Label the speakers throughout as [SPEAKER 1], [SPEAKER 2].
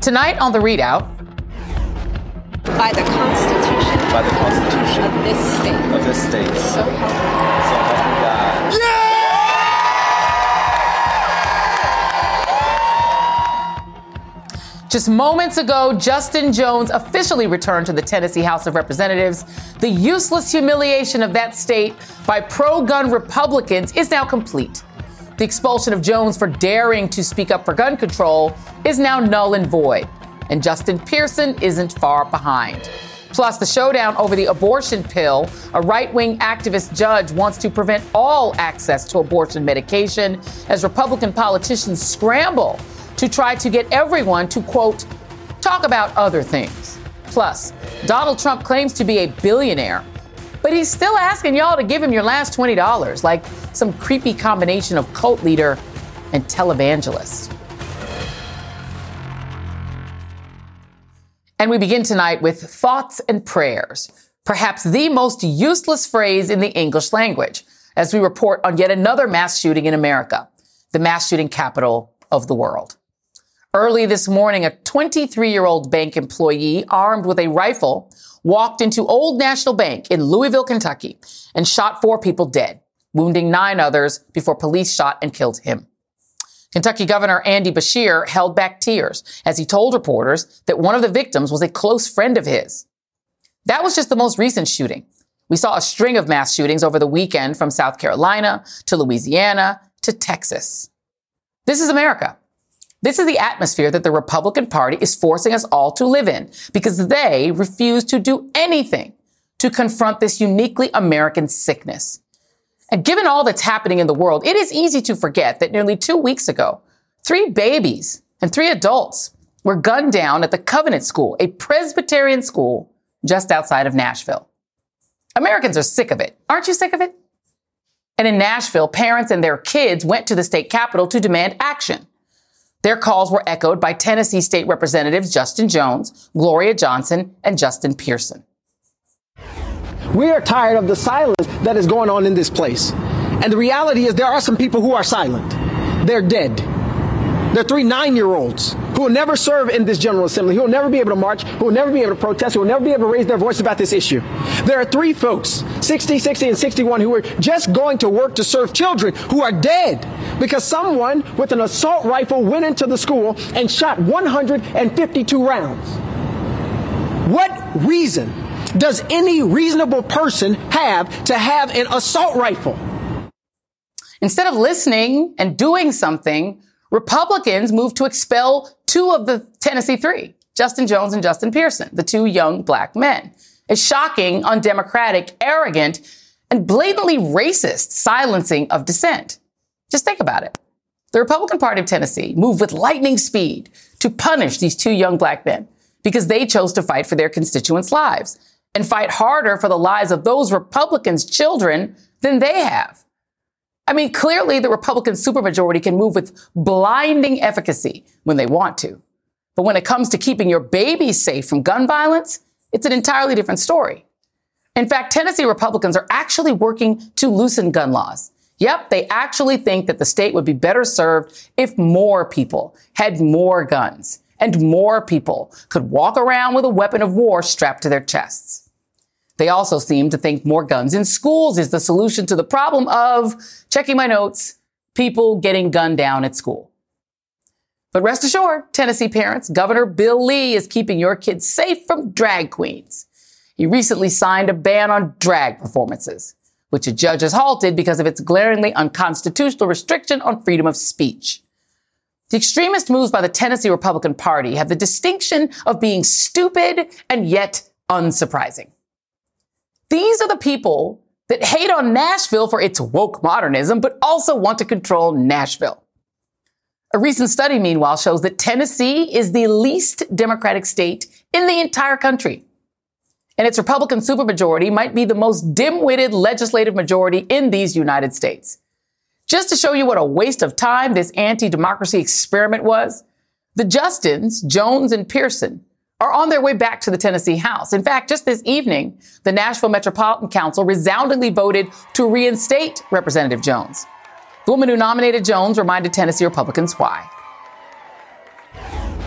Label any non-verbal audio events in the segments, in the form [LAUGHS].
[SPEAKER 1] Tonight on the ReidOut.
[SPEAKER 2] By the Constitution.
[SPEAKER 3] By the Constitution.
[SPEAKER 2] Of this state.
[SPEAKER 3] Of this state.
[SPEAKER 2] So help me
[SPEAKER 3] God. So help me God.
[SPEAKER 2] Yeah!
[SPEAKER 1] Just moments ago, Justin Jones officially returned to the Tennessee House of Representatives. The useless humiliation of that state by pro gun Republicans is now complete. The expulsion of Jones for daring to speak up for gun control is now null and void. And Justin Pearson isn't far behind. Plus, the showdown over the abortion pill. A right wing activist judge wants to prevent all access to abortion medication as Republican politicians scramble to try to get everyone to, quote, talk about other things. Plus, Donald Trump claims to be a billionaire, but he's still asking y'all to give him your last $20, like some creepy combination of cult leader and televangelist. And we begin tonight with thoughts and prayers, perhaps the most useless phrase in the English language, as we report on yet another mass shooting in America, the mass shooting capital of the world. Early this morning, a 23 year old bank employee armed with a rifle walked into Old National Bank in Louisville, Kentucky and shot four people dead, wounding nine others before police shot and killed him. Kentucky Governor Andy Beshear held back tears as he told reporters that one of the victims was a close friend of his. That was just the most recent shooting. We saw a string of mass shootings over the weekend from South Carolina to Louisiana to Texas. This is America. This is the atmosphere that the Republican Party is forcing us all to live in because they refuse to do anything to confront this uniquely American sickness. And given all that's happening in the world, it is easy to forget that nearly two weeks ago, three babies and three adults were gunned down at the Covenant School, a Presbyterian school just outside of Nashville. Americans are sick of it. Aren't you sick of it? And in Nashville, parents and their kids went to the state capitol to demand action. Their calls were echoed by Tennessee State Representatives Justin Jones, Gloria Johnson, and Justin Pearson.
[SPEAKER 4] We are tired of the silence that is going on in this place. And the reality is, there are some people who are silent. They're dead. They're three nine year olds who will never serve in this General Assembly, who will never be able to march, who will never be able to protest, who will never be able to raise their voice about this issue. There are three folks, 60, 60, and 61, who are just going to work to serve children who are dead because someone with an assault rifle went into the school and shot 152 rounds. What reason does any reasonable person have to have an assault rifle?
[SPEAKER 1] Instead of listening and doing something, Republicans moved to expel two of the Tennessee three, Justin Jones and Justin Pearson, the two young black men. A shocking, undemocratic, arrogant, and blatantly racist silencing of dissent. Just think about it. The Republican Party of Tennessee moved with lightning speed to punish these two young black men because they chose to fight for their constituents' lives and fight harder for the lives of those Republicans' children than they have. I mean, clearly the Republican supermajority can move with blinding efficacy when they want to. But when it comes to keeping your babies safe from gun violence, it's an entirely different story. In fact, Tennessee Republicans are actually working to loosen gun laws. Yep, they actually think that the state would be better served if more people had more guns and more people could walk around with a weapon of war strapped to their chests. They also seem to think more guns in schools is the solution to the problem of, checking my notes, people getting gunned down at school. But rest assured, Tennessee parents, Governor Bill Lee is keeping your kids safe from drag queens. He recently signed a ban on drag performances, which a judge has halted because of its glaringly unconstitutional restriction on freedom of speech. The extremist moves by the Tennessee Republican Party have the distinction of being stupid and yet unsurprising. These are the people that hate on Nashville for its woke modernism, but also want to control Nashville. A recent study, meanwhile, shows that Tennessee is the least Democratic state in the entire country. And its Republican supermajority might be the most dim-witted legislative majority in these United States. Just to show you what a waste of time this anti-democracy experiment was, the Justins, Jones and Pearson, are on their way back to the Tennessee House. In fact, just this evening, the Nashville Metropolitan Council resoundingly voted to reinstate Representative Jones. The woman who nominated Jones reminded Tennessee Republicans why.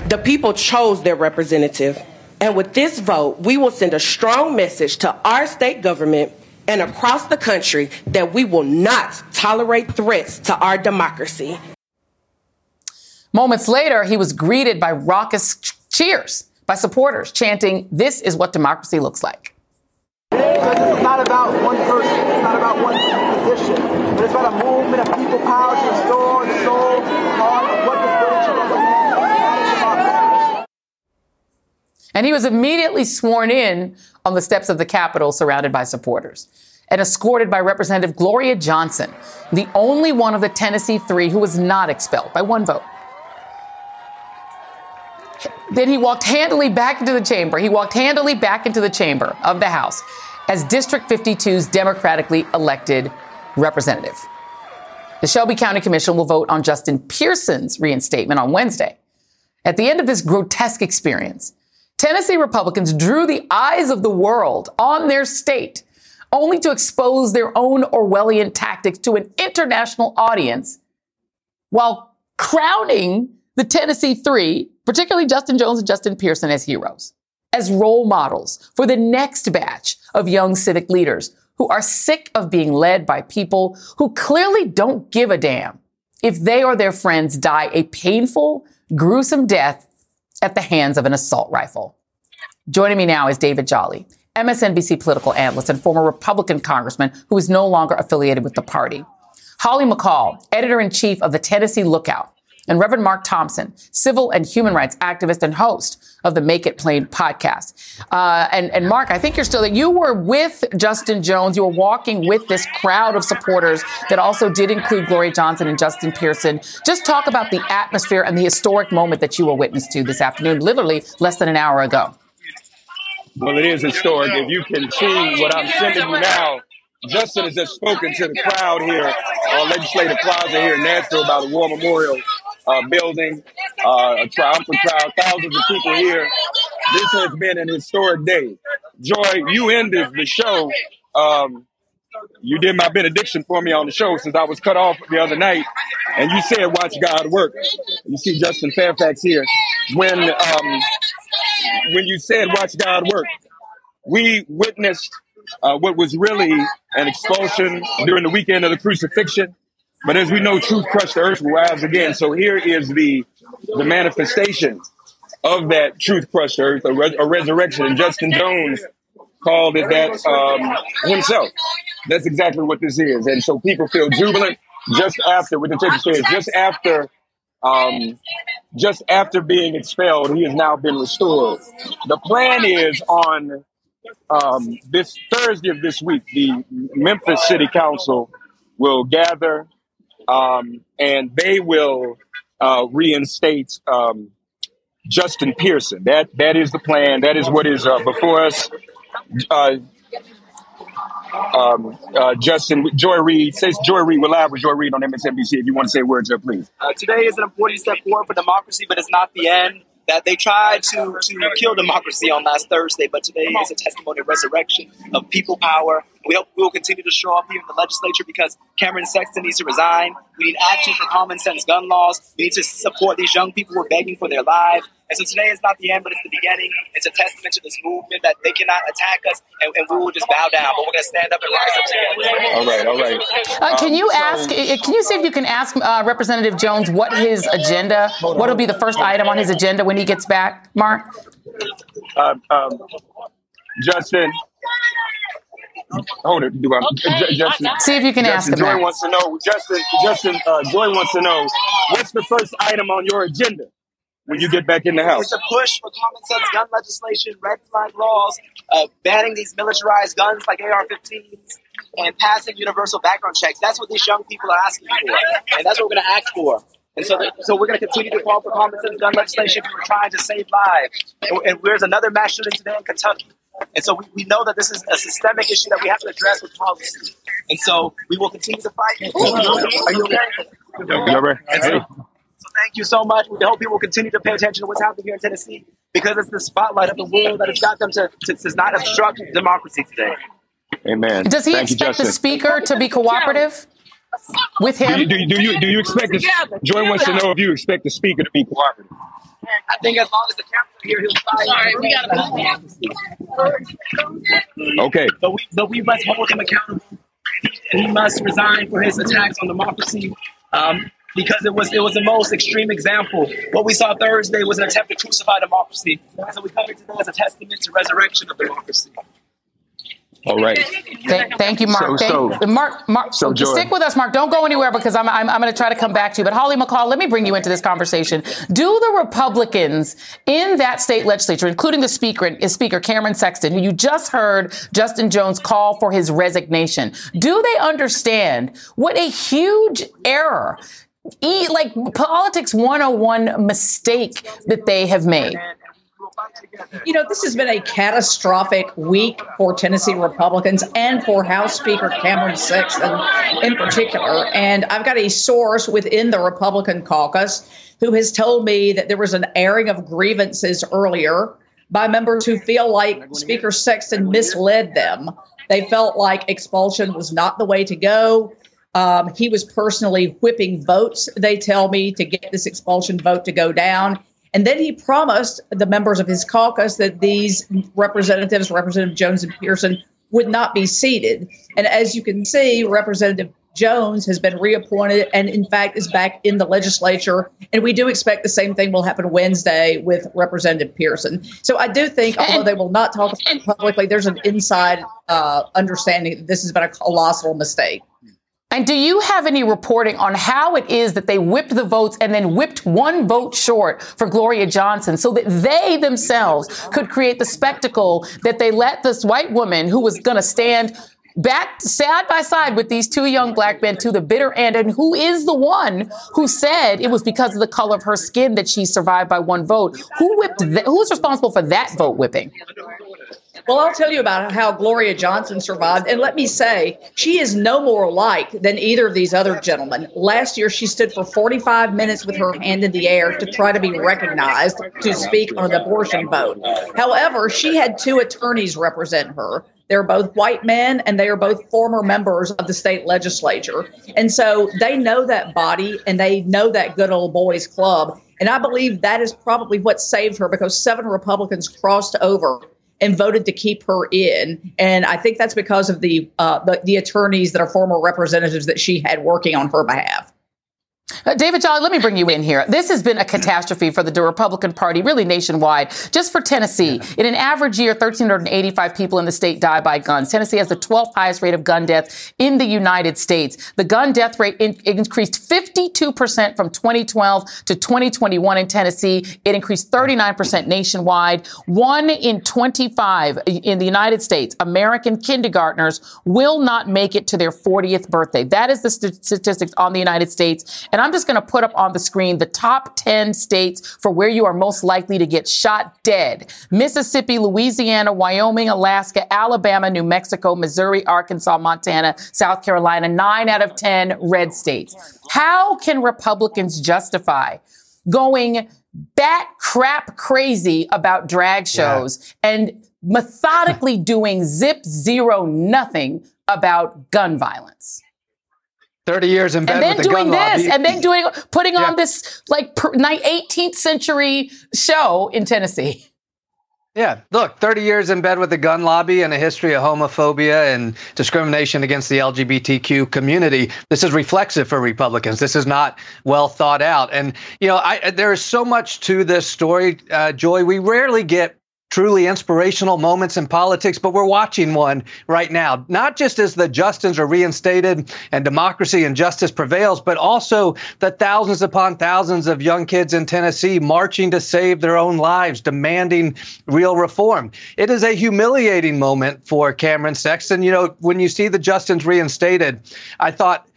[SPEAKER 5] The people chose their representative. And with this vote, we will send a strong message to our state government and across the country that we will not tolerate threats to our democracy.
[SPEAKER 1] Moments later, he was greeted by raucous cheers by supporters chanting, This is what democracy looks like.
[SPEAKER 6] Because this is not about one person, it's not about one position, but it's about a movement of people power to restore the soul, heart of what this nation
[SPEAKER 1] And he was immediately sworn in on the steps of the Capitol, surrounded by supporters and escorted by Representative Gloria Johnson, the only one of the Tennessee three who was not expelled by one vote. Then he walked handily back into the chamber. He walked handily back into the chamber of the House as District 52's democratically elected representative. The Shelby County Commission will vote on Justin Pearson's reinstatement on Wednesday. At the end of this grotesque experience, Tennessee Republicans drew the eyes of the world on their state, only to expose their own Orwellian tactics to an international audience while crowning the Tennessee Three, particularly Justin Jones and Justin Pearson, as heroes, as role models for the next batch of young civic leaders who are sick of being led by people who clearly don't give a damn if they or their friends die a painful, gruesome death at the hands of an assault rifle. Joining me now is David Jolly, MSNBC political analyst and former Republican congressman who is no longer affiliated with the party. Holly McCall, editor in chief of the Tennessee Lookout, and Reverend Mark Thompson, civil and human rights activist and host of the Make It Plain podcast. Uh, and, and Mark, I think you're still, there. you were with Justin Jones. You were walking with this crowd of supporters that also did include Gloria Johnson and Justin Pearson. Just talk about the atmosphere and the historic moment that you were witness to this afternoon, literally less than an hour ago.
[SPEAKER 7] Well, it is historic. If you can see what I'm sending you now, Justin has just spoken to the crowd here on Legislative Plaza here in Nashville about the War Memorial uh, building, uh, a triumphant crowd, thousands of people here. This has been an historic day. Joy, you ended the show. Um, you did my benediction for me on the show since I was cut off the other night, and you said, "Watch God work." You see Justin Fairfax here. When um, when you said, "Watch God work," we witnessed uh, what was really an expulsion during the weekend of the crucifixion. But as we know, truth crushed the earth will rise again. So here is the the manifestation of that truth crushed earth, a, a resurrection. And Justin Jones called it that um, himself. That's exactly what this is. And so people feel jubilant just after, what the text says, just after, um, just after being expelled, he has now been restored. The plan is on um, this Thursday of this week, the Memphis City Council will gather um, and they will uh, reinstate um, Justin Pearson. That that is the plan. That is what is uh, before us. Uh, um, uh, Justin, Joy Reid says Joy Reid. We're live with Joy Reid on MSNBC. If you want to say words, up, please.
[SPEAKER 8] Uh, today is an important step forward for democracy, but it's not the end. That they tried to, to kill democracy on last Thursday, but today is a testimony of resurrection of people power. We hope we will continue to show up here in the legislature because Cameron Sexton needs to resign. We need action for common sense gun laws. We need to support these young people who are begging for their lives. And so today is not the end, but it's the beginning. It's a testament to this movement that they cannot attack us, and, and we will just bow down. But we're going to stand up and rise up together.
[SPEAKER 7] All right, all right.
[SPEAKER 1] Uh, can
[SPEAKER 7] Um,
[SPEAKER 1] you
[SPEAKER 7] so-
[SPEAKER 1] ask? uh, Can you see if you can ask uh, Representative Jones what his agenda? What will be the first item on his agenda when he gets back, Mark?
[SPEAKER 7] Uh, um, Justin, hold it. Do I, J- Justin,
[SPEAKER 1] See if you can ask
[SPEAKER 7] Justin,
[SPEAKER 1] him
[SPEAKER 7] Joy
[SPEAKER 1] that.
[SPEAKER 7] wants to know. Justin, Justin, uh, Joy wants to know what's the first item on your agenda when you get back in the house.
[SPEAKER 8] It's a push for common sense gun legislation, red flag laws, uh, banning these militarized guns like AR-15s, and passing universal background checks. That's what these young people are asking for, and that's what we're going to act for. And so, so we're going to continue to call for common sense gun legislation. We're trying to save lives. And, and there's another mass shooting today in Kentucky. And so we, we know that this is a systemic issue that we have to address with policy. And so we will continue to fight. Are you okay?
[SPEAKER 7] You all right?
[SPEAKER 8] And so, so thank you so much. We hope people will continue to pay attention to what's happening here in Tennessee because it's the spotlight of the world that has got them to, to, to not obstruct democracy today.
[SPEAKER 7] Amen.
[SPEAKER 1] Does he
[SPEAKER 7] Thank you,
[SPEAKER 1] expect the speaker to be cooperative with
[SPEAKER 7] Do you,
[SPEAKER 1] him?
[SPEAKER 7] do, you, do you do you expect this? Joy wants to know if you expect the speaker to be cooperative.
[SPEAKER 8] I think as long as the cameras are here, he'll fight.
[SPEAKER 9] Sorry, we gotta
[SPEAKER 7] Okay.
[SPEAKER 8] But we, but we must hold him accountable. He must resign for his attacks on democracy. Um, because it was it was the most extreme example. What we saw Thursday was an attempt to crucify democracy. So we come here today as a testament to resurrection of democracy.
[SPEAKER 7] All right.
[SPEAKER 1] Thank, thank you, Mark.
[SPEAKER 7] So-
[SPEAKER 1] Thank-
[SPEAKER 7] so-
[SPEAKER 1] Mark, Mark,
[SPEAKER 7] so,
[SPEAKER 1] stick with us, Mark. Don't go anywhere because I'm, I'm, I'm going to try to come back to you. But Holly McCall, let me bring you into this conversation. Do the Republicans in that state legislature, including the speaker, is Speaker Cameron Sexton, who you just heard Justin Jones call for his resignation, do they understand what a huge error, e- like politics 101 mistake that they have made?
[SPEAKER 9] You know, this has been a catastrophic week for Tennessee Republicans and for House Speaker Cameron Sexton in particular. And I've got a source within the Republican caucus who has told me that there was an airing of grievances earlier by members who feel like Speaker Sexton misled them. They felt like expulsion was not the way to go. Um, he was personally whipping votes, they tell me, to get this expulsion vote to go down. And then he promised the members of his caucus that these representatives, Representative Jones and Pearson, would not be seated. And as you can see, Representative Jones has been reappointed and, in fact, is back in the legislature. And we do expect the same thing will happen Wednesday with Representative Pearson. So I do think, although they will not talk about it publicly, there's an inside uh, understanding that this has been a colossal mistake.
[SPEAKER 1] And do you have any reporting on how it is that they whipped the votes and then whipped one vote short for Gloria Johnson so that they themselves could create the spectacle that they let this white woman who was going to stand back side by side with these two young black men to the bitter end? And who is the one who said it was because of the color of her skin that she survived by one vote? Who whipped th- who's responsible for that vote whipping
[SPEAKER 9] Well, I'll tell you about how Gloria Johnson survived. And let me say, she is no more liked than either of these other gentlemen. Last year, she stood for 45 minutes with her hand in the air to try to be recognized to speak on an abortion vote. However, she had two attorneys represent her. They're both white men and they are both former members of the state legislature. And so they know that body and they know that good old boys club. And I believe that is probably what saved her because seven Republicans crossed over and voted to keep her in. And I think that's because of the, uh, the the attorneys that are former representatives that she had working on her behalf.
[SPEAKER 1] Uh, David Jolly, let me bring you in here. This has been a catastrophe for the Republican Party, really nationwide. Just for Tennessee, in an average year, 1,385 people in the state die by guns. Tennessee has the 12th highest rate of gun death in the United States. The gun death rate in- increased 52% from 2012 to 2021 in Tennessee. It increased 39% nationwide. One in 25 in the United States, American kindergartners will not make it to their 40th birthday. That is the st- statistics on the United States. And I'm just going to put up on the screen the top 10 states for where you are most likely to get shot dead. Mississippi, Louisiana, Wyoming, Alaska, Alabama, New Mexico, Missouri, Arkansas, Montana, South Carolina, nine out of 10 red states. How can Republicans justify going bat crap crazy about drag shows and methodically doing zip zero nothing about gun violence?
[SPEAKER 10] 30 years in bed
[SPEAKER 1] and then
[SPEAKER 10] with the
[SPEAKER 1] doing
[SPEAKER 10] gun
[SPEAKER 1] this
[SPEAKER 10] lobby.
[SPEAKER 1] and then [LAUGHS] doing putting
[SPEAKER 10] Yeah.
[SPEAKER 1] on this like 18th century show in Tennessee.
[SPEAKER 10] Yeah, look, 30 years in bed with the gun lobby and a history of homophobia and discrimination against the LGBTQ community. This is reflexive for Republicans. This is not well thought out. And, you know, I, there is so much to this story, uh, Joy. We rarely get truly inspirational moments in politics, but we're watching one right now. Not just as the Justins are reinstated and democracy and justice prevails, but also the thousands upon thousands of young kids in Tennessee marching to save their own lives, demanding real reform. It is a humiliating moment for Cameron Sexton. You know, when you see the Justins reinstated, I thought,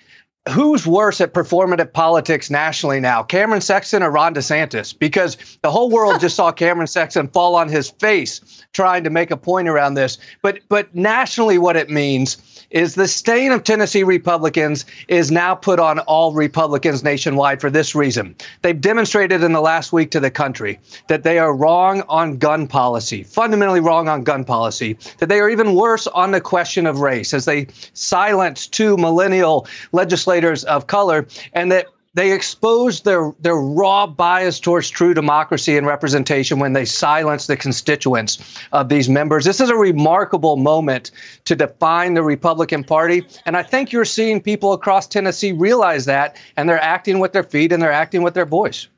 [SPEAKER 10] who's worse at performative politics nationally now, Cameron Sexton or Ron DeSantis? Because the whole world just saw Cameron Sexton fall on his face trying to make a point around this. But but nationally, what it means is the stain of Tennessee Republicans is now put on all Republicans nationwide for this reason. They've demonstrated in the last week to the country that they are wrong on gun policy, fundamentally wrong on gun policy, that they are even worse on the question of race as they silence two millennial legislators of color, and that they exposed their their raw bias towards true democracy and representation when they silenced the constituents of these members. This is a remarkable moment to define the Republican Party, and I think you're seeing people across Tennessee realize that, and they're acting with their feet and they're acting with their voice.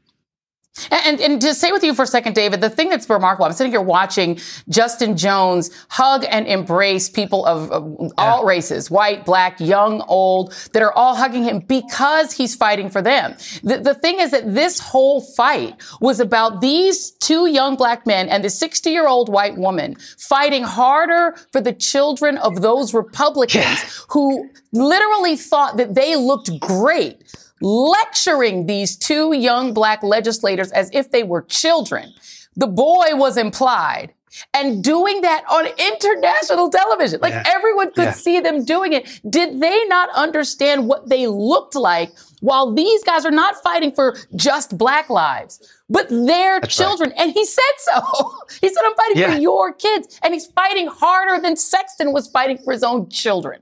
[SPEAKER 1] And, and to stay with you for a second, David, the thing that's remarkable, I'm sitting here watching Justin Jones hug and embrace people of, of all races, white, black, young, old, that are all hugging him because he's fighting for them. The, the thing is that this whole fight was about these two young black men and the 60 year old white woman fighting harder for the children of those Republicans who literally thought that they looked great lecturing these two young black legislators as if they were children. The boy was implied and doing that on international television. Like
[SPEAKER 10] Yeah.
[SPEAKER 1] everyone could
[SPEAKER 10] Yeah.
[SPEAKER 1] see them doing it. Did they not understand what they looked like while these guys are not fighting for just black lives, but their
[SPEAKER 10] That's right.
[SPEAKER 1] children? And he said so. [LAUGHS] he said, I'm fighting
[SPEAKER 10] Yeah.
[SPEAKER 1] for your kids. And he's fighting harder than Sexton was fighting for his own children.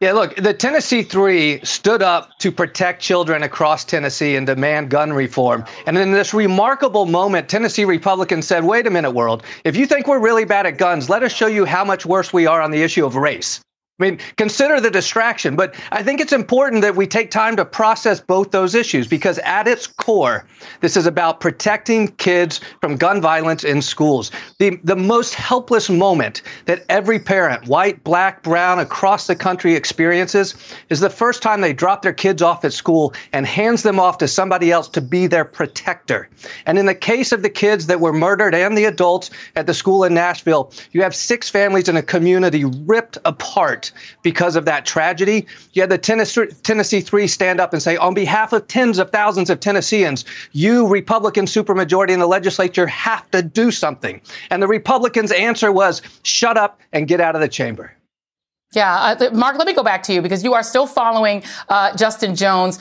[SPEAKER 10] Yeah, look, the Tennessee Three stood up to protect children across Tennessee and demand gun reform. And in this remarkable moment, Tennessee Republicans said, wait a minute, world. If you think we're really bad at guns, let us show you how much worse we are on the issue of race. I mean, consider the distraction, but I think it's important that we take time to process both those issues because at its core, this is about protecting kids from gun violence in schools. The, the most helpless moment that every parent, white, black, brown, across the country experiences is the first time they drop their kids off at school and hands them off to somebody else to be their protector. And in the case of the kids that were murdered and the adults at the school in Nashville, you have six families in a community ripped apart because of that tragedy. You had the Tennessee, Tennessee Three stand up and say, on behalf of tens of thousands of Tennesseans, you Republican supermajority in the legislature have to do something. And the Republicans' answer was, shut up and get out of the chamber.
[SPEAKER 1] Yeah, uh, Mark, let me go back to you because you are still following uh, Justin Jones.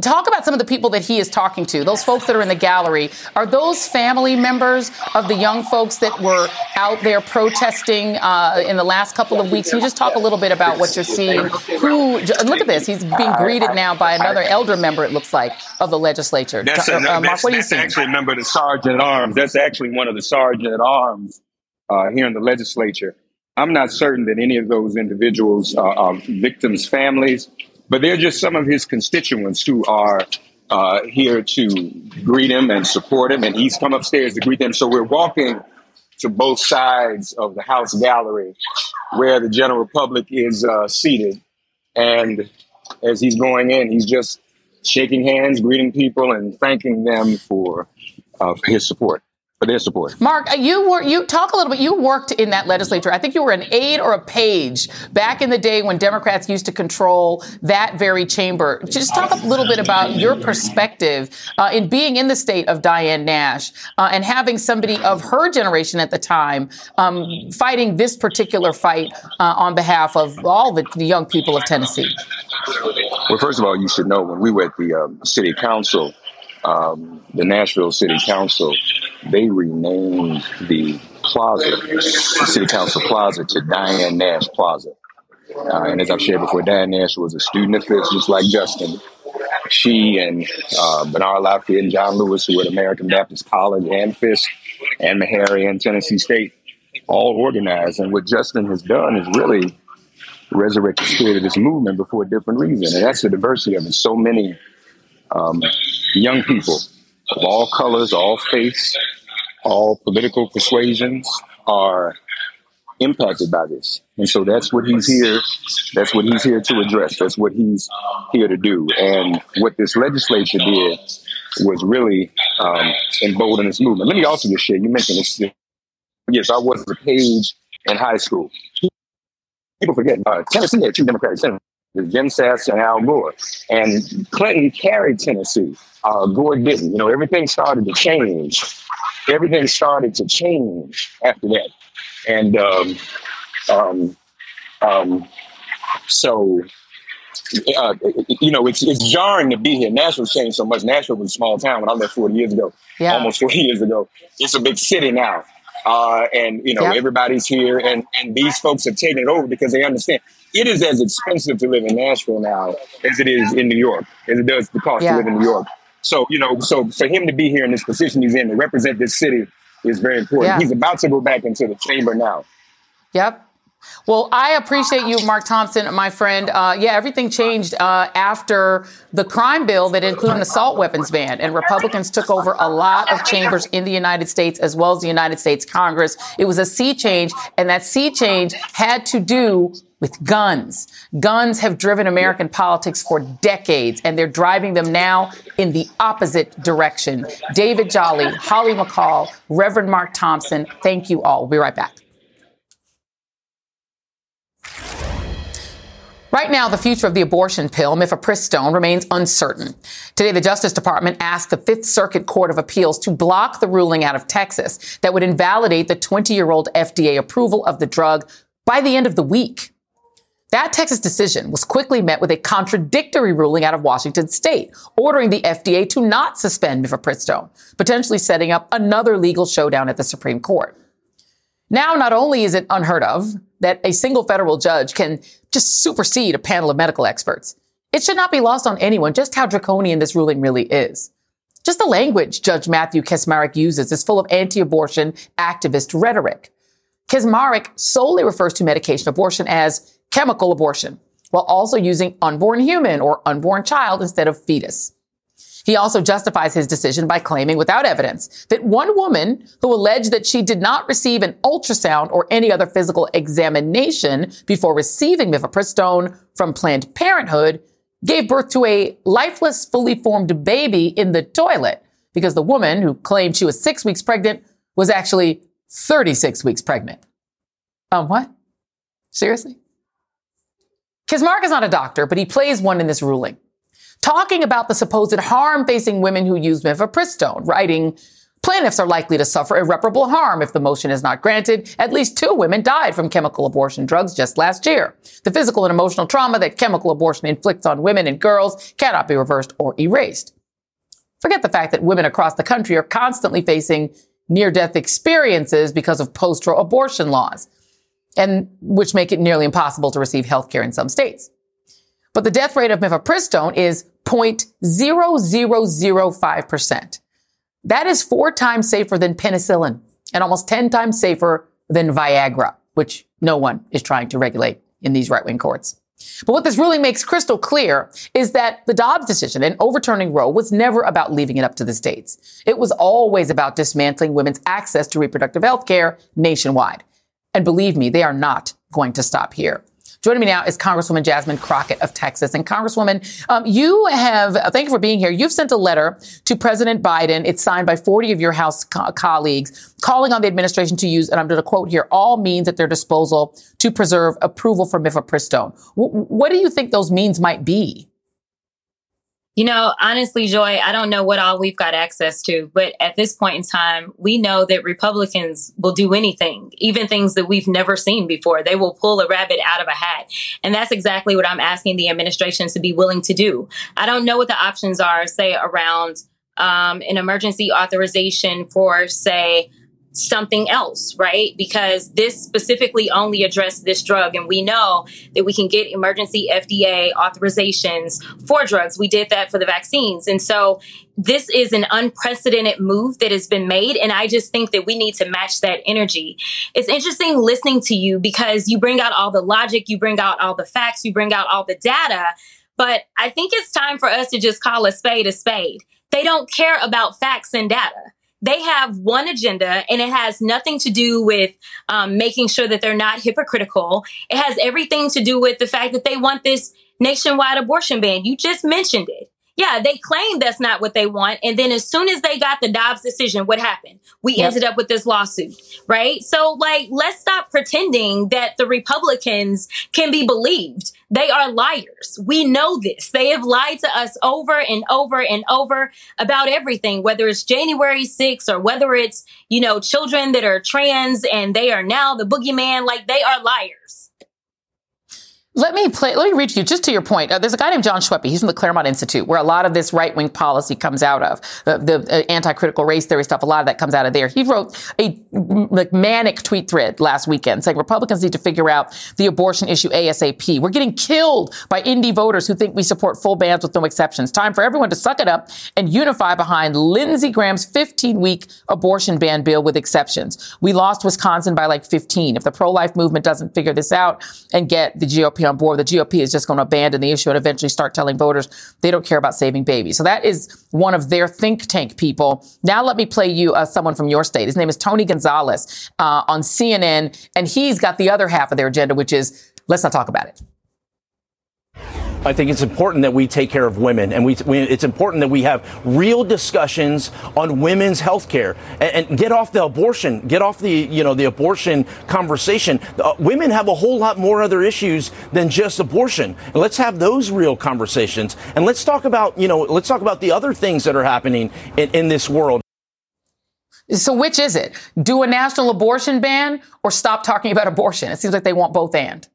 [SPEAKER 1] Talk about some of the people that he is talking to, those folks that are in the gallery. Are those family members of the young folks that were out there protesting uh, in the last couple of weeks? Can you just talk a little bit about what you're seeing? Who, look at this, he's being greeted now by another elder member, it looks like, of the legislature.
[SPEAKER 7] That's,
[SPEAKER 1] Uh,
[SPEAKER 7] a,
[SPEAKER 1] Mark,
[SPEAKER 7] that's,
[SPEAKER 1] what are you
[SPEAKER 7] that's
[SPEAKER 1] seeing?
[SPEAKER 7] actually a member of the sergeant at arms. That's actually one of the sergeant at arms uh, here in the legislature. I'm not certain that any of those individuals uh, are victims' families, but they're just some of his constituents who are uh, here to greet him and support him. And he's come upstairs to greet them. So we're walking to both sides of the House gallery where the general public is uh, seated. And as he's going in, he's just shaking hands, greeting people, and thanking them for, uh, for his support, for their support.
[SPEAKER 1] Mark, uh, you were you talk a little bit. You worked in that legislature. I think you were an aide or a page back in the day when Democrats used to control that very chamber. Just talk a little bit about your perspective uh, in being in the state of Diane Nash uh, and having somebody of her generation at the time um, fighting this particular fight uh, on behalf of all the, the young people of Tennessee.
[SPEAKER 7] Well, first of all, you should know when we were at the um, city council, um, the Nashville City Council, they renamed the plaza, the city council plaza, to Diane Nash Plaza. Uh, and as I've shared before, Diane Nash was a student of Fisk, just like Justin. She and uh, Bernard Lafayette and John Lewis, who were at American Baptist College and Fisk and Meharry and Tennessee State, all organized. And what Justin has done is really resurrect the spirit of this movement before a different reason. And that's the diversity of it. So many um, young people of all colors, all faiths, all political persuasions are impacted by this. And so that's what he's here. That's what he's here to address. That's what he's here to do. And what this legislature did was really um, embolden this movement. Let me also just share, you mentioned this. Yes, I was a page in high school people forget uh, Tennessee had two Democratic senators, Jim Sasser and Al Gore, and Clinton carried Tennessee. Uh, Gore didn't. You know, everything started to change. Everything started to change after that, and um, um, um, so. Uh, you know, it's it's jarring to be here. Nashville's changed so much. Nashville was a small town when I left 40 years ago,
[SPEAKER 1] Yeah.
[SPEAKER 7] almost 40 years ago. It's a big city now. Uh, and you know everybody's here, and and these folks have taken it over because they understand it is as expensive to live in Nashville now as it is in New York, as it does the cost
[SPEAKER 1] Yeah.
[SPEAKER 7] to live in New York. So, you know, so for him to be here in this position he's in to represent this city is very important.
[SPEAKER 1] Yeah.
[SPEAKER 7] He's about to go back into the chamber now.
[SPEAKER 1] Yep. Well, I appreciate you, Mark Thompson, my friend. Uh, yeah, everything changed uh, after the crime bill that included an assault weapons ban, and Republicans took over a lot of chambers in the United States as well as the United States Congress. It was a sea change, and that sea change had to do with guns. Guns have driven American politics for decades, and they're driving them now in the opposite direction. David Jolly, Holly McCall, Reverend Mark Thompson, thank you all. We'll be right back. Right now, the future of the abortion pill, mifepristone, remains uncertain. Today, the Justice Department asked the Fifth Circuit Court of Appeals to block the ruling out of Texas that would invalidate the 20 year old FDA approval of the drug by the end of the week. That Texas decision was quickly met with a contradictory ruling out of Washington state, ordering the FDA to not suspend mifepristone, potentially setting up another legal showdown at the Supreme Court. Now, not only is it unheard of that a single federal judge can just supersede a panel of medical experts, it should not be lost on anyone just how draconian this ruling really is. Just the language Judge Matthew Kacsmaryk uses is full of anti-abortion activist rhetoric. Kacsmaryk solely refers to medication abortion as chemical abortion, while also using unborn human or unborn child instead of fetus. He also justifies his decision by claiming without evidence that one woman who alleged that she did not receive an ultrasound or any other physical examination before receiving mifepristone from Planned Parenthood gave birth to a lifeless, fully formed baby in the toilet because the woman who claimed she was six weeks pregnant was actually 36 weeks pregnant. Um, what? Seriously? Kacsmaryk is not a doctor, but he plays one in this ruling talking about the supposed harm facing women who use mifepristone, writing, plaintiffs are likely to suffer irreparable harm if the motion is not granted. At least two women died from chemical abortion drugs just last year. The physical and emotional trauma that chemical abortion inflicts on women and girls cannot be reversed or erased. Forget the fact that women across the country are constantly facing near death experiences because of post abortion laws, and which make it nearly impossible to receive health care in some states. But the death rate of mifepristone is 0.0005%. That is four times safer than penicillin and almost 10 times safer than Viagra, which no one is trying to regulate in these right wing courts. But what this really makes crystal clear is that the Dobbs decision and overturning Roe was never about leaving it up to the states. It was always about dismantling women's access to reproductive health care nationwide. And believe me, they are not going to stop here. Joining me now is Congresswoman Jasmine Crockett of Texas. And Congresswoman, um, you have, uh, thank you for being here. You've sent a letter to President Biden. It's signed by 40 of your House co- colleagues calling on the administration to use, and I'm going to quote here, all means at their disposal to preserve approval for mifepristone. W- what do you think those means might be?
[SPEAKER 11] You know, honestly, Joy, I don't know what all we've got access to, but at this point in time, we know that Republicans will do anything, even things that we've never seen before. They will pull a rabbit out of a hat. And that's exactly what I'm asking the administration to be willing to do. I don't know what the options are, say, around um, an emergency authorization for, say, something else, right? Because this specifically only addressed this drug. And we know that we can get emergency FDA authorizations for drugs. We did that for the vaccines. And so this is an unprecedented move that has been made. And I just think that we need to match that energy. It's interesting listening to you because you bring out all the logic, you bring out all the facts, you bring out all the data. But I think it's time for us to just call a spade a spade. They don't care about facts and data they have one agenda and it has nothing to do with um, making sure that they're not hypocritical. It has everything to do with the fact that they want this nationwide abortion ban. You just mentioned it. Yeah, they claim that's not what they want. And then as soon as they got the Dobbs decision, what happened? We
[SPEAKER 1] Yep.
[SPEAKER 11] ended up with this lawsuit, right? So, like, let's stop pretending that the Republicans can be believed. They are liars. We know this. They have lied to us over and over and over about everything, whether it's January 6th or whether it's, you know, children that are trans and they are now the boogeyman. Like, they are liars.
[SPEAKER 1] Let me play. Let me read to you just to your point. Uh, there's a guy named John Schweppe. He's from the Claremont Institute, where a lot of this right wing policy comes out of the, the uh, anti critical race theory stuff. A lot of that comes out of there. He wrote a like manic tweet thread last weekend saying Republicans need to figure out the abortion issue ASAP. We're getting killed by indie voters who think we support full bans with no exceptions. Time for everyone to suck it up and unify behind Lindsey Graham's 15 week abortion ban bill with exceptions. We lost Wisconsin by like 15. If the pro life movement doesn't figure this out and get the GOP on board, the GOP is just going to abandon the issue and eventually start telling voters they don't care about saving babies. So that is one of their think tank people. Now let me play you uh, someone from your state. His name is Tony Gonzalez uh, on CNN, and he's got the other half of their agenda, which is let's not talk about it.
[SPEAKER 12] I think it's important that we take care of women, and we, we, it's important that we have real discussions on women's health care and, and, get off the abortion, get off the you know the abortion conversation. Uh, women have a whole lot more other issues than just abortion. And let's have those real conversations, and let's talk about you know let's talk about the other things that are happening in, in this world.
[SPEAKER 1] So which is it? Do a national abortion ban or stop talking about abortion? It seems like they want both and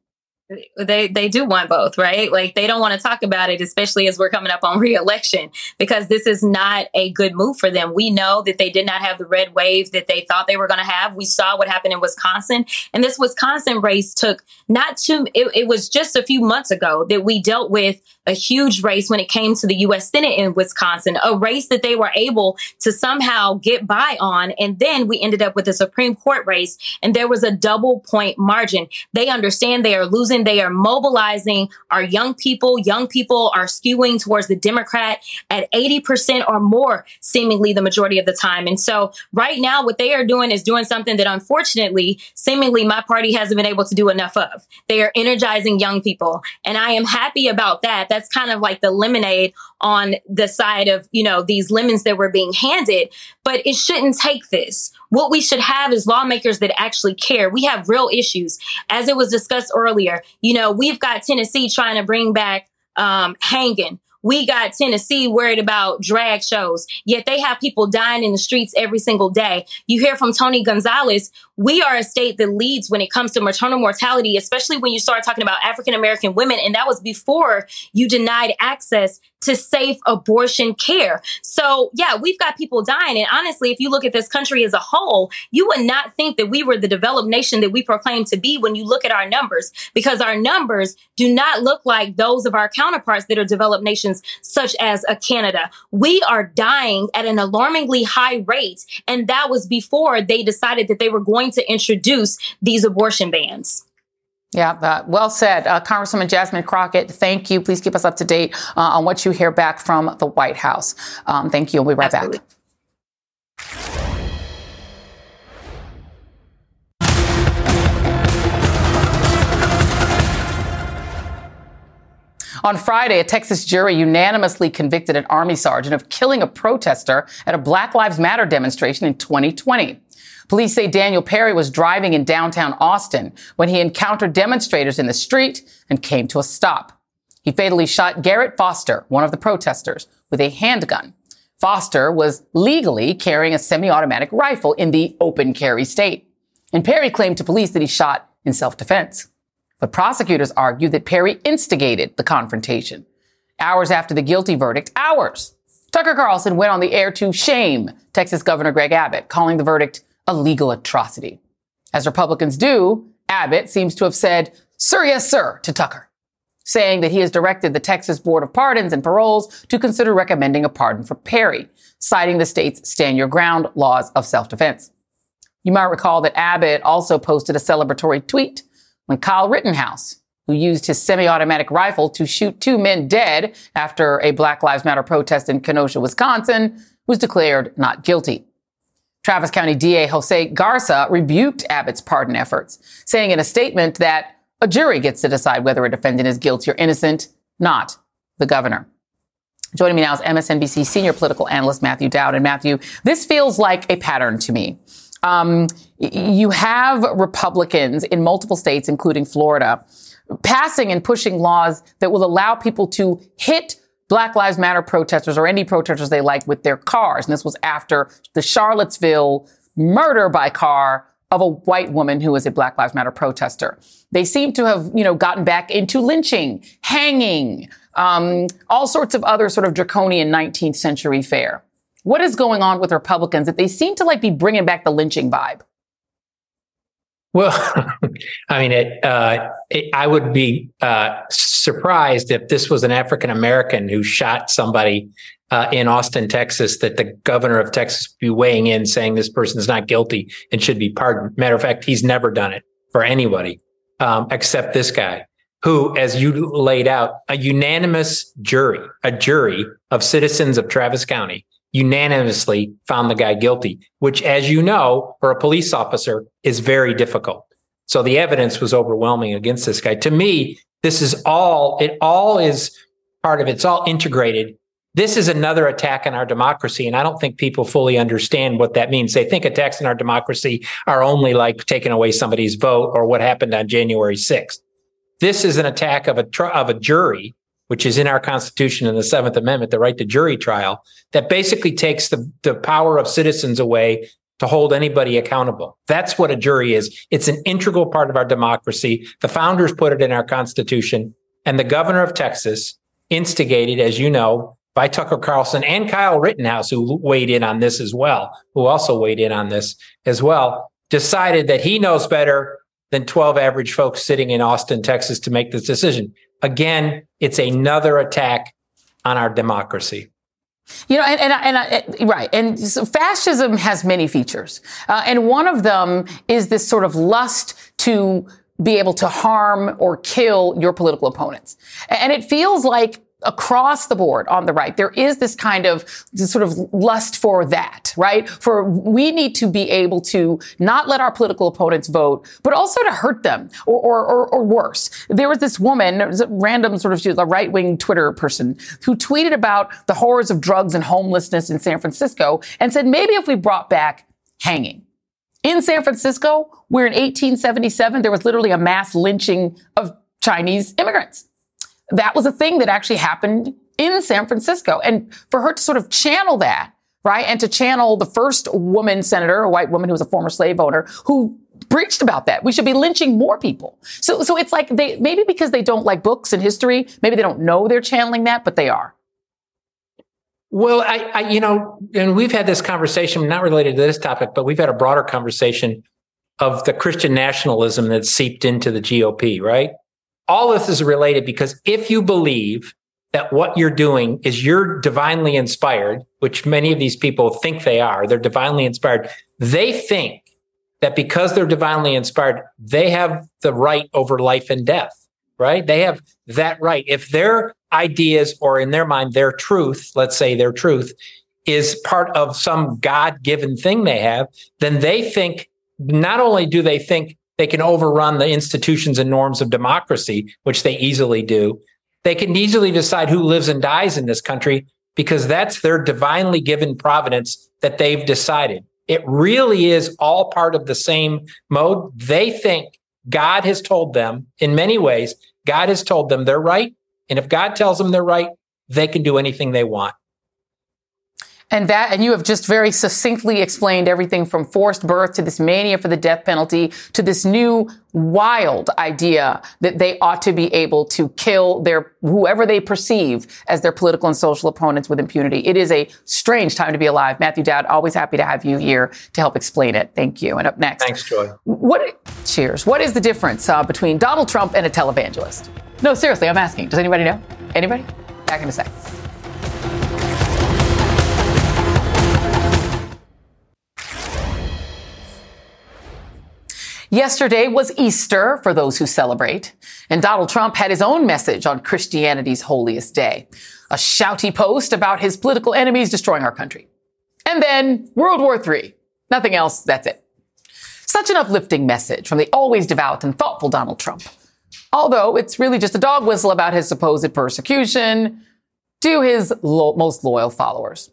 [SPEAKER 11] they they do want both, right? Like they don't want to talk about it, especially as we're coming up on [LAUGHS] reelection, because this is not a good move for them. We know that they did not have the red wave that they thought they were going to have. We saw what happened in Wisconsin, and this Wisconsin race took not too. It, it was just a few months ago that we dealt with a huge race when it came to the U.S. Senate in Wisconsin, a race that they were able to somehow get by on. And then we ended up with a Supreme Court race and there was a double point margin. They understand they are losing. They are mobilizing our young people. Young people are skewing towards the Democrat at 80% or more, seemingly the majority of the time. And so right now, what they are doing is doing something that unfortunately, seemingly my party hasn't been able to do enough of. They are energizing young people. And I am happy about that that's kind of like the lemonade on the side of, you know, these lemons that were being handed. But it shouldn't take this. What we should have is lawmakers that actually care. We have real issues. As it was discussed earlier, you know, we've got Tennessee trying to bring back um, hanging we got Tennessee worried about drag shows, yet they have people dying in the streets every single day. You hear from Tony Gonzalez. We are a state that leads when it comes to maternal mortality, especially when you start talking about African American women. And that was before you denied access to safe abortion care. So yeah, we've got people dying. And honestly, if you look at this country as a whole, you would not think that we were the developed nation that we proclaim to be when you look at our numbers, because our numbers do not look like those of our counterparts that are developed nations such as a Canada. We are dying at an alarmingly high rate. And that was before they decided that they were going to introduce these abortion bans.
[SPEAKER 1] Yeah, uh, well said. Uh, Congresswoman Jasmine Crockett, thank you. Please keep us up to date uh, on what you hear back from the White House. Um, thank you. We'll be right Absolutely. back. On Friday, a Texas jury unanimously convicted an Army sergeant of killing a protester at a Black Lives Matter demonstration in 2020. Police say Daniel Perry was driving in downtown Austin when he encountered demonstrators in the street and came to a stop. He fatally shot Garrett Foster, one of the protesters, with a handgun. Foster was legally carrying a semi-automatic rifle in the open carry state. And Perry claimed to police that he shot in self-defense. But prosecutors argue that Perry instigated the confrontation. Hours after the guilty verdict, hours, Tucker Carlson went on the air to shame Texas Governor Greg Abbott, calling the verdict a legal atrocity. As Republicans do, Abbott seems to have said, sir, yes, sir, to Tucker, saying that he has directed the Texas Board of Pardons and Paroles to consider recommending a pardon for Perry, citing the state's stand your ground laws of self-defense. You might recall that Abbott also posted a celebratory tweet when Kyle Rittenhouse, who used his semi-automatic rifle to shoot two men dead after a Black Lives Matter protest in Kenosha, Wisconsin, was declared not guilty. Travis County DA Jose Garza rebuked Abbott's pardon efforts, saying in a statement that a jury gets to decide whether a defendant is guilty or innocent, not the governor. Joining me now is MSNBC senior political analyst Matthew Dowd. And Matthew, this feels like a pattern to me. Um, you have Republicans in multiple states, including Florida, passing and pushing laws that will allow people to hit Black Lives Matter protesters or any protesters they like with their cars. And this was after the Charlottesville murder by car of a white woman who was a Black Lives Matter protester. They seem to have, you know, gotten back into lynching, hanging, um, all sorts of other sort of draconian 19th century fare. What is going on with Republicans that they seem to like be bringing back the lynching vibe?
[SPEAKER 13] Well, [LAUGHS] I mean, it, uh, it, I would be uh, surprised if this was an African American who shot somebody uh, in Austin, Texas, that the governor of Texas be weighing in saying this person is not guilty and should be pardoned. Matter of fact, he's never done it for anybody um, except this guy, who, as you laid out, a unanimous jury, a jury of citizens of Travis County unanimously found the guy guilty, which, as you know, for a police officer is very difficult. So the evidence was overwhelming against this guy. To me, this is all, it all is part of it. It's all integrated. This is another attack on our democracy. And I don't think people fully understand what that means. They think attacks on our democracy are only like taking away somebody's vote or what happened on January 6th. This is an attack of a, of a jury which is in our Constitution in the Seventh Amendment, the right to jury trial, that basically takes the, the power of citizens away to hold anybody accountable. That's what a jury is. It's an integral part of our democracy. The founders put it in our Constitution, and the governor of Texas, instigated, as you know, by Tucker Carlson and Kyle Rittenhouse, who weighed in on this as well, who also weighed in on this as well, decided that he knows better than 12 average folks sitting in Austin, Texas to make this decision. Again, it's another attack on our democracy.
[SPEAKER 1] You know, and, and, and, right. And so fascism has many features. Uh, and one of them is this sort of lust to be able to harm or kill your political opponents. And it feels like across the board on the right, there is this kind of this sort of lust for that, right? For we need to be able to not let our political opponents vote, but also to hurt them or, or, or, or worse. There was this woman, was a random sort of, a right wing Twitter person who tweeted about the horrors of drugs and homelessness in San Francisco and said, maybe if we brought back hanging. In San Francisco, where in 1877, there was literally a mass lynching of Chinese immigrants that was a thing that actually happened in San Francisco. And for her to sort of channel that, right? And to channel the first woman senator, a white woman who was a former slave owner, who preached about that. We should be lynching more people. So, so it's like they, maybe because they don't like books and history, maybe they don't know they're channeling that, but they are.
[SPEAKER 13] Well, I, I, you know, and we've had this conversation, not related to this topic, but we've had a broader conversation of the Christian nationalism that seeped into the GOP, right? All this is related because if you believe that what you're doing is you're divinely inspired, which many of these people think they are, they're divinely inspired. They think that because they're divinely inspired, they have the right over life and death, right? They have that right. If their ideas or in their mind, their truth, let's say their truth is part of some God given thing they have, then they think not only do they think they can overrun the institutions and norms of democracy, which they easily do. They can easily decide who lives and dies in this country because that's their divinely given providence that they've decided. It really is all part of the same mode. They think God has told them in many ways, God has told them they're right. And if God tells them they're right, they can do anything they want.
[SPEAKER 1] And that, and you have just very succinctly explained everything from forced birth to this mania for the death penalty to this new wild idea that they ought to be able to kill their, whoever they perceive as their political and social opponents with impunity. It is a strange time to be alive. Matthew Dowd, always happy to have you here to help explain it. Thank you. And up next.
[SPEAKER 13] Thanks, Joy.
[SPEAKER 1] What, cheers. What is the difference uh, between Donald Trump and a televangelist? No, seriously, I'm asking. Does anybody know? Anybody? Back in a sec. Yesterday was Easter for those who celebrate, and Donald Trump had his own message on Christianity's holiest day. A shouty post about his political enemies destroying our country. And then World War III. Nothing else, that's it. Such an uplifting message from the always devout and thoughtful Donald Trump. Although it's really just a dog whistle about his supposed persecution to his lo- most loyal followers.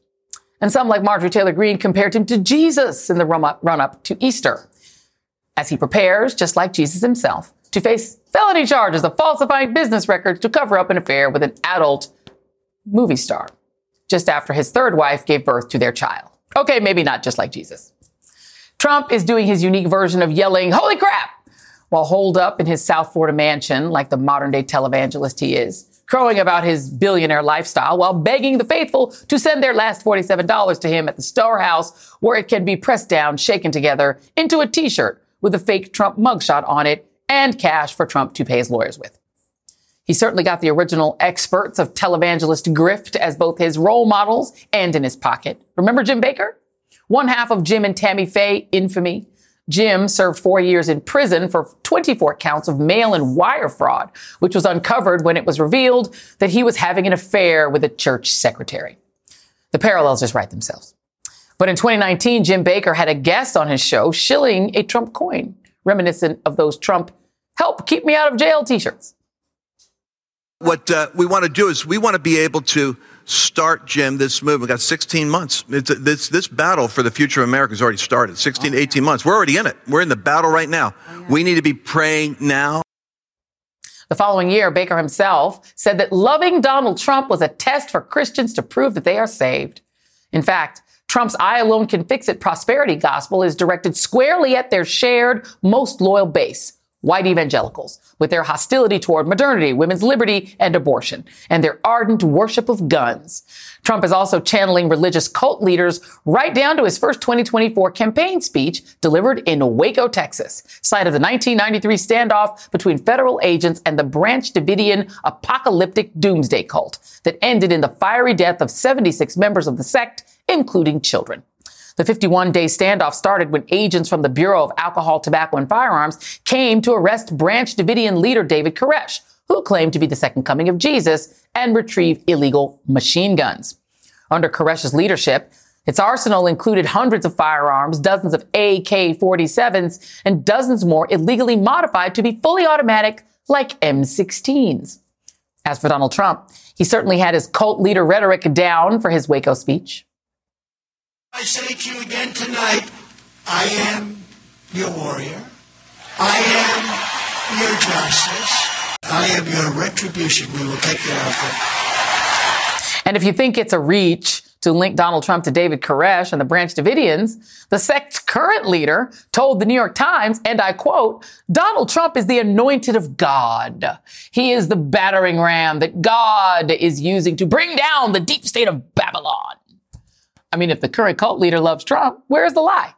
[SPEAKER 1] And some, like Marjorie Taylor Greene, compared him to Jesus in the run up, run up to Easter as he prepares, just like Jesus himself, to face felony charges of falsifying business records to cover up an affair with an adult movie star, just after his third wife gave birth to their child. Okay, maybe not just like Jesus. Trump is doing his unique version of yelling, holy crap, while holed up in his South Florida mansion like the modern day televangelist he is, crowing about his billionaire lifestyle while begging the faithful to send their last $47 to him at the storehouse where it can be pressed down, shaken together into a t-shirt with a fake Trump mugshot on it and cash for Trump to pay his lawyers with. He certainly got the original experts of televangelist grift as both his role models and in his pocket. Remember Jim Bakker? One half of Jim and Tammy Faye infamy. Jim served four years in prison for 24 counts of mail and wire fraud, which was uncovered when it was revealed that he was having an affair with a church secretary. The parallels just write themselves. But in 2019, Jim Bakker had a guest on his show shilling a Trump coin, reminiscent of those Trump help keep me out of jail t-shirts.
[SPEAKER 14] What uh, we want to do is we want to be able to start, Jim, this movement. We've got 16 months. It's, this, this battle for the future of America has already started. 16 to 18 months. We're already in it. We're in the battle right now. We need to be praying now.
[SPEAKER 1] The following year, Bakker himself said that loving Donald Trump was a test for Christians to prove that they are saved. In fact, Trump's I alone can fix it prosperity gospel is directed squarely at their shared, most loyal base, white evangelicals, with their hostility toward modernity, women's liberty, and abortion, and their ardent worship of guns. Trump is also channeling religious cult leaders right down to his first 2024 campaign speech delivered in Waco, Texas, site of the 1993 standoff between federal agents and the Branch Davidian apocalyptic doomsday cult that ended in the fiery death of 76 members of the sect, including children. The 51 day standoff started when agents from the Bureau of Alcohol, Tobacco, and Firearms came to arrest Branch Davidian leader David Koresh, who claimed to be the second coming of Jesus and retrieve illegal machine guns. Under Koresh's leadership, its arsenal included hundreds of firearms, dozens of AK-47s, and dozens more illegally modified to be fully automatic like M16s. As for Donald Trump, he certainly had his cult leader rhetoric down for his Waco speech.
[SPEAKER 15] I say to you again tonight, I am your warrior. I am your justice. I am your retribution. We will take care of it.
[SPEAKER 1] And if you think it's a reach to link Donald Trump to David Koresh and the Branch Davidians, the sect's current leader told the New York Times, and I quote, Donald Trump is the anointed of God. He is the battering ram that God is using to bring down the deep state of Babylon. I mean, if the current cult leader loves Trump, where's the lie?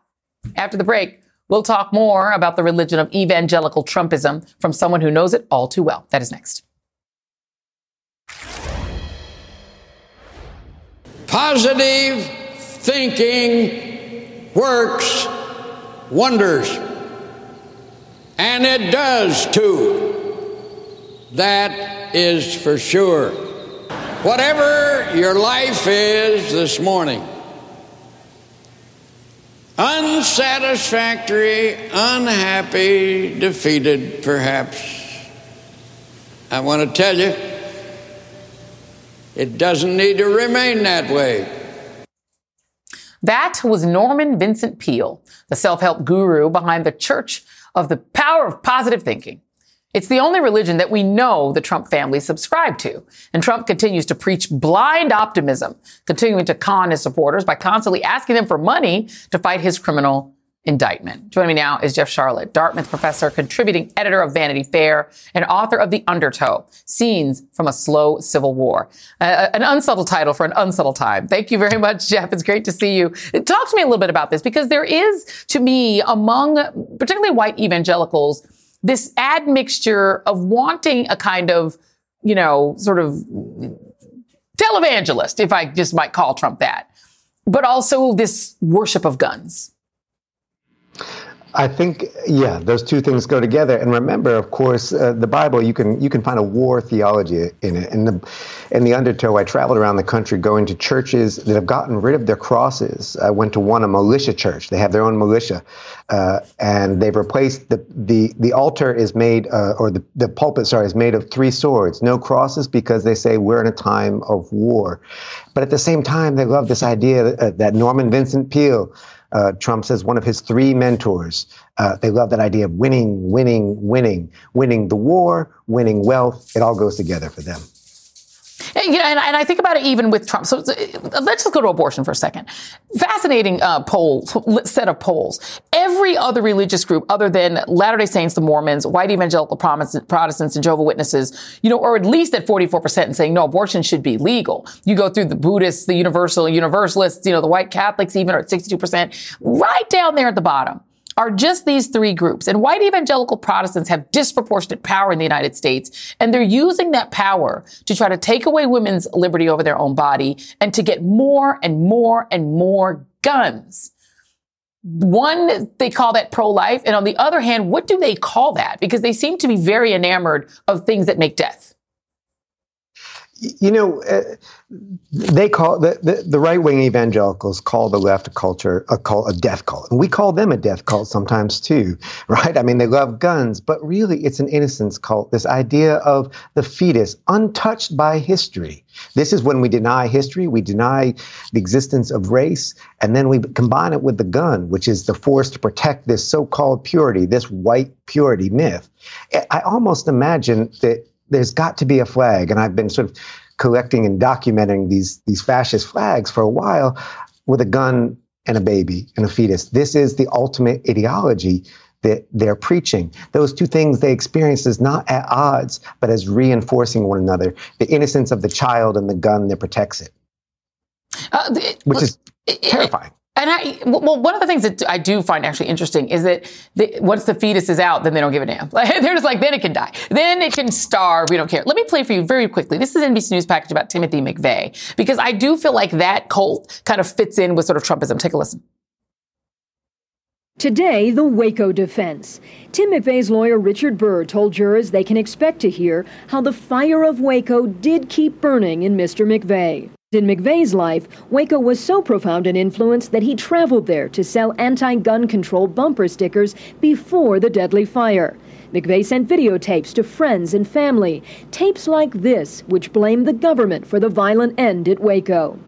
[SPEAKER 1] After the break, we'll talk more about the religion of evangelical Trumpism from someone who knows it all too well. That is next.
[SPEAKER 16] Positive thinking works wonders. And it does too. That is for sure. Whatever your life is this morning, unsatisfactory, unhappy, defeated, perhaps. I want to tell you, it doesn't need to remain that way.
[SPEAKER 1] That was Norman Vincent Peale, the self help guru behind the Church of the Power of Positive Thinking. It's the only religion that we know the Trump family subscribed to. And Trump continues to preach blind optimism, continuing to con his supporters by constantly asking them for money to fight his criminal indictment. Joining me now is Jeff Sharlet, Dartmouth professor, contributing editor of Vanity Fair, and author of The Undertow, Scenes from a Slow Civil War. Uh, an unsubtle title for an unsubtle time. Thank you very much, Jeff. It's great to see you. Talk to me a little bit about this because there is, to me, among particularly white evangelicals, this admixture of wanting a kind of, you know, sort of televangelist, if I just might call Trump that, but also this worship of guns.
[SPEAKER 17] I think, yeah, those two things go together. And remember, of course, uh, the Bible you can you can find a war theology in it. In the in the undertow, I traveled around the country going to churches that have gotten rid of their crosses. I went to one a militia church; they have their own militia, uh, and they've replaced the the the altar is made uh, or the the pulpit sorry is made of three swords, no crosses, because they say we're in a time of war. But at the same time, they love this idea that, uh, that Norman Vincent Peale uh, Trump says one of his three mentors. Uh, they love that idea of winning, winning, winning, winning the war, winning wealth. It all goes together for them.
[SPEAKER 1] And, you know, and, and, I think about it even with Trump. So let's just go to abortion for a second. Fascinating uh, poll set of polls. Every other religious group, other than Latter Day Saints, the Mormons, white evangelical Protestants, and Jehovah Witnesses, you know, are at least at forty four percent and saying no, abortion should be legal. You go through the Buddhists, the Universal Universalists, you know, the white Catholics even are at sixty two percent. Right down there at the bottom are just these three groups. And white evangelical Protestants have disproportionate power in the United States. And they're using that power to try to take away women's liberty over their own body and to get more and more and more guns. One, they call that pro-life. And on the other hand, what do they call that? Because they seem to be very enamored of things that make death
[SPEAKER 17] you know, uh, they call the, the, the right wing evangelicals call the left a culture a cult, a death cult, and we call them a death cult sometimes too, [LAUGHS] right? I mean, they love guns, but really, it's an innocence cult. This idea of the fetus untouched by history. This is when we deny history, we deny the existence of race, and then we combine it with the gun, which is the force to protect this so-called purity, this white purity myth. I almost imagine that there's got to be a flag. And I've been sort of collecting and documenting these, these fascist flags for a while with a gun and a baby and a fetus. This is the ultimate ideology that they're preaching. Those two things they experience is not at odds, but as reinforcing one another. The innocence of the child and the gun that protects it. Uh, the, which is terrifying.
[SPEAKER 1] And I, well, one of the things that I do find actually interesting is that the, once the fetus is out, then they don't give a damn. [LAUGHS] Like, they're just like, then it can die. Then it can starve. We don't care. Let me play for you very quickly. This is NBC News package about Timothy McVeigh, because I do feel like that cult kind of fits in with sort of Trumpism. Take a listen.
[SPEAKER 18] Today, the Waco defense. Tim McVeigh's lawyer Richard Burr told jurors they can expect to hear how the fire of Waco did keep burning in Mr. McVeigh. In McVeigh's life, Waco was so profound an influence that he traveled there to sell anti gun control bumper stickers before the deadly fire. McVeigh sent videotapes to friends and family, tapes like this, which blamed the government for the violent end at Waco.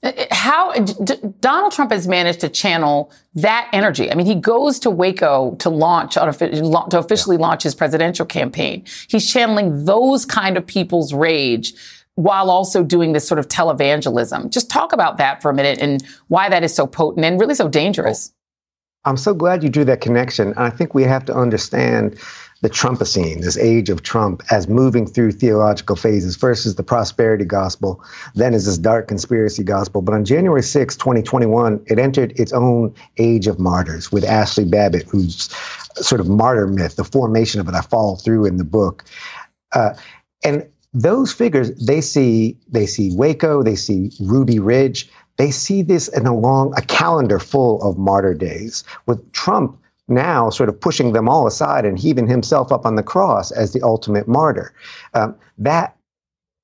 [SPEAKER 1] Uh, uh, how D- Donald Trump has managed to channel that energy. I mean, he goes to Waco to launch to officially launch his presidential campaign. He's channeling those kind of people's rage while also doing this sort of televangelism. Just talk about that for a minute and why that is so potent and really so dangerous.
[SPEAKER 17] I'm so glad you drew that connection. I think we have to understand the Trumpocene, this age of Trump, as moving through theological phases. First is the prosperity gospel, then is this dark conspiracy gospel. But on January 6, 2021, it entered its own age of martyrs with Ashli Babbitt, whose sort of martyr myth, the formation of it, I follow through in the book. Uh, and those figures they see they see Waco, they see Ruby Ridge, they see this in a long a calendar full of martyr days with Trump now sort of pushing them all aside and heaving himself up on the cross as the ultimate martyr. Um, that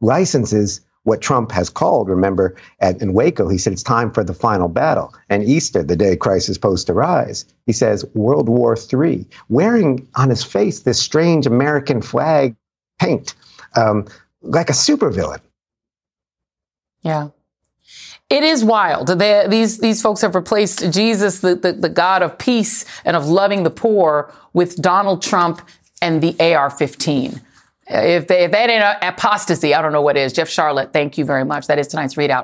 [SPEAKER 17] licenses what Trump has called, remember, at, in Waco, he said it's time for the final battle. And Easter, the day Christ is supposed to rise, he says World War III, wearing on his face this strange American flag paint um, like a supervillain.
[SPEAKER 1] Yeah. It is wild. They, these these folks have replaced Jesus, the, the, the God of peace and of loving the poor, with Donald Trump and the AR-15. If, they, if that ain't apostasy, I don't know what is. Jeff Sharlet, thank you very much. That is tonight's ReidOut.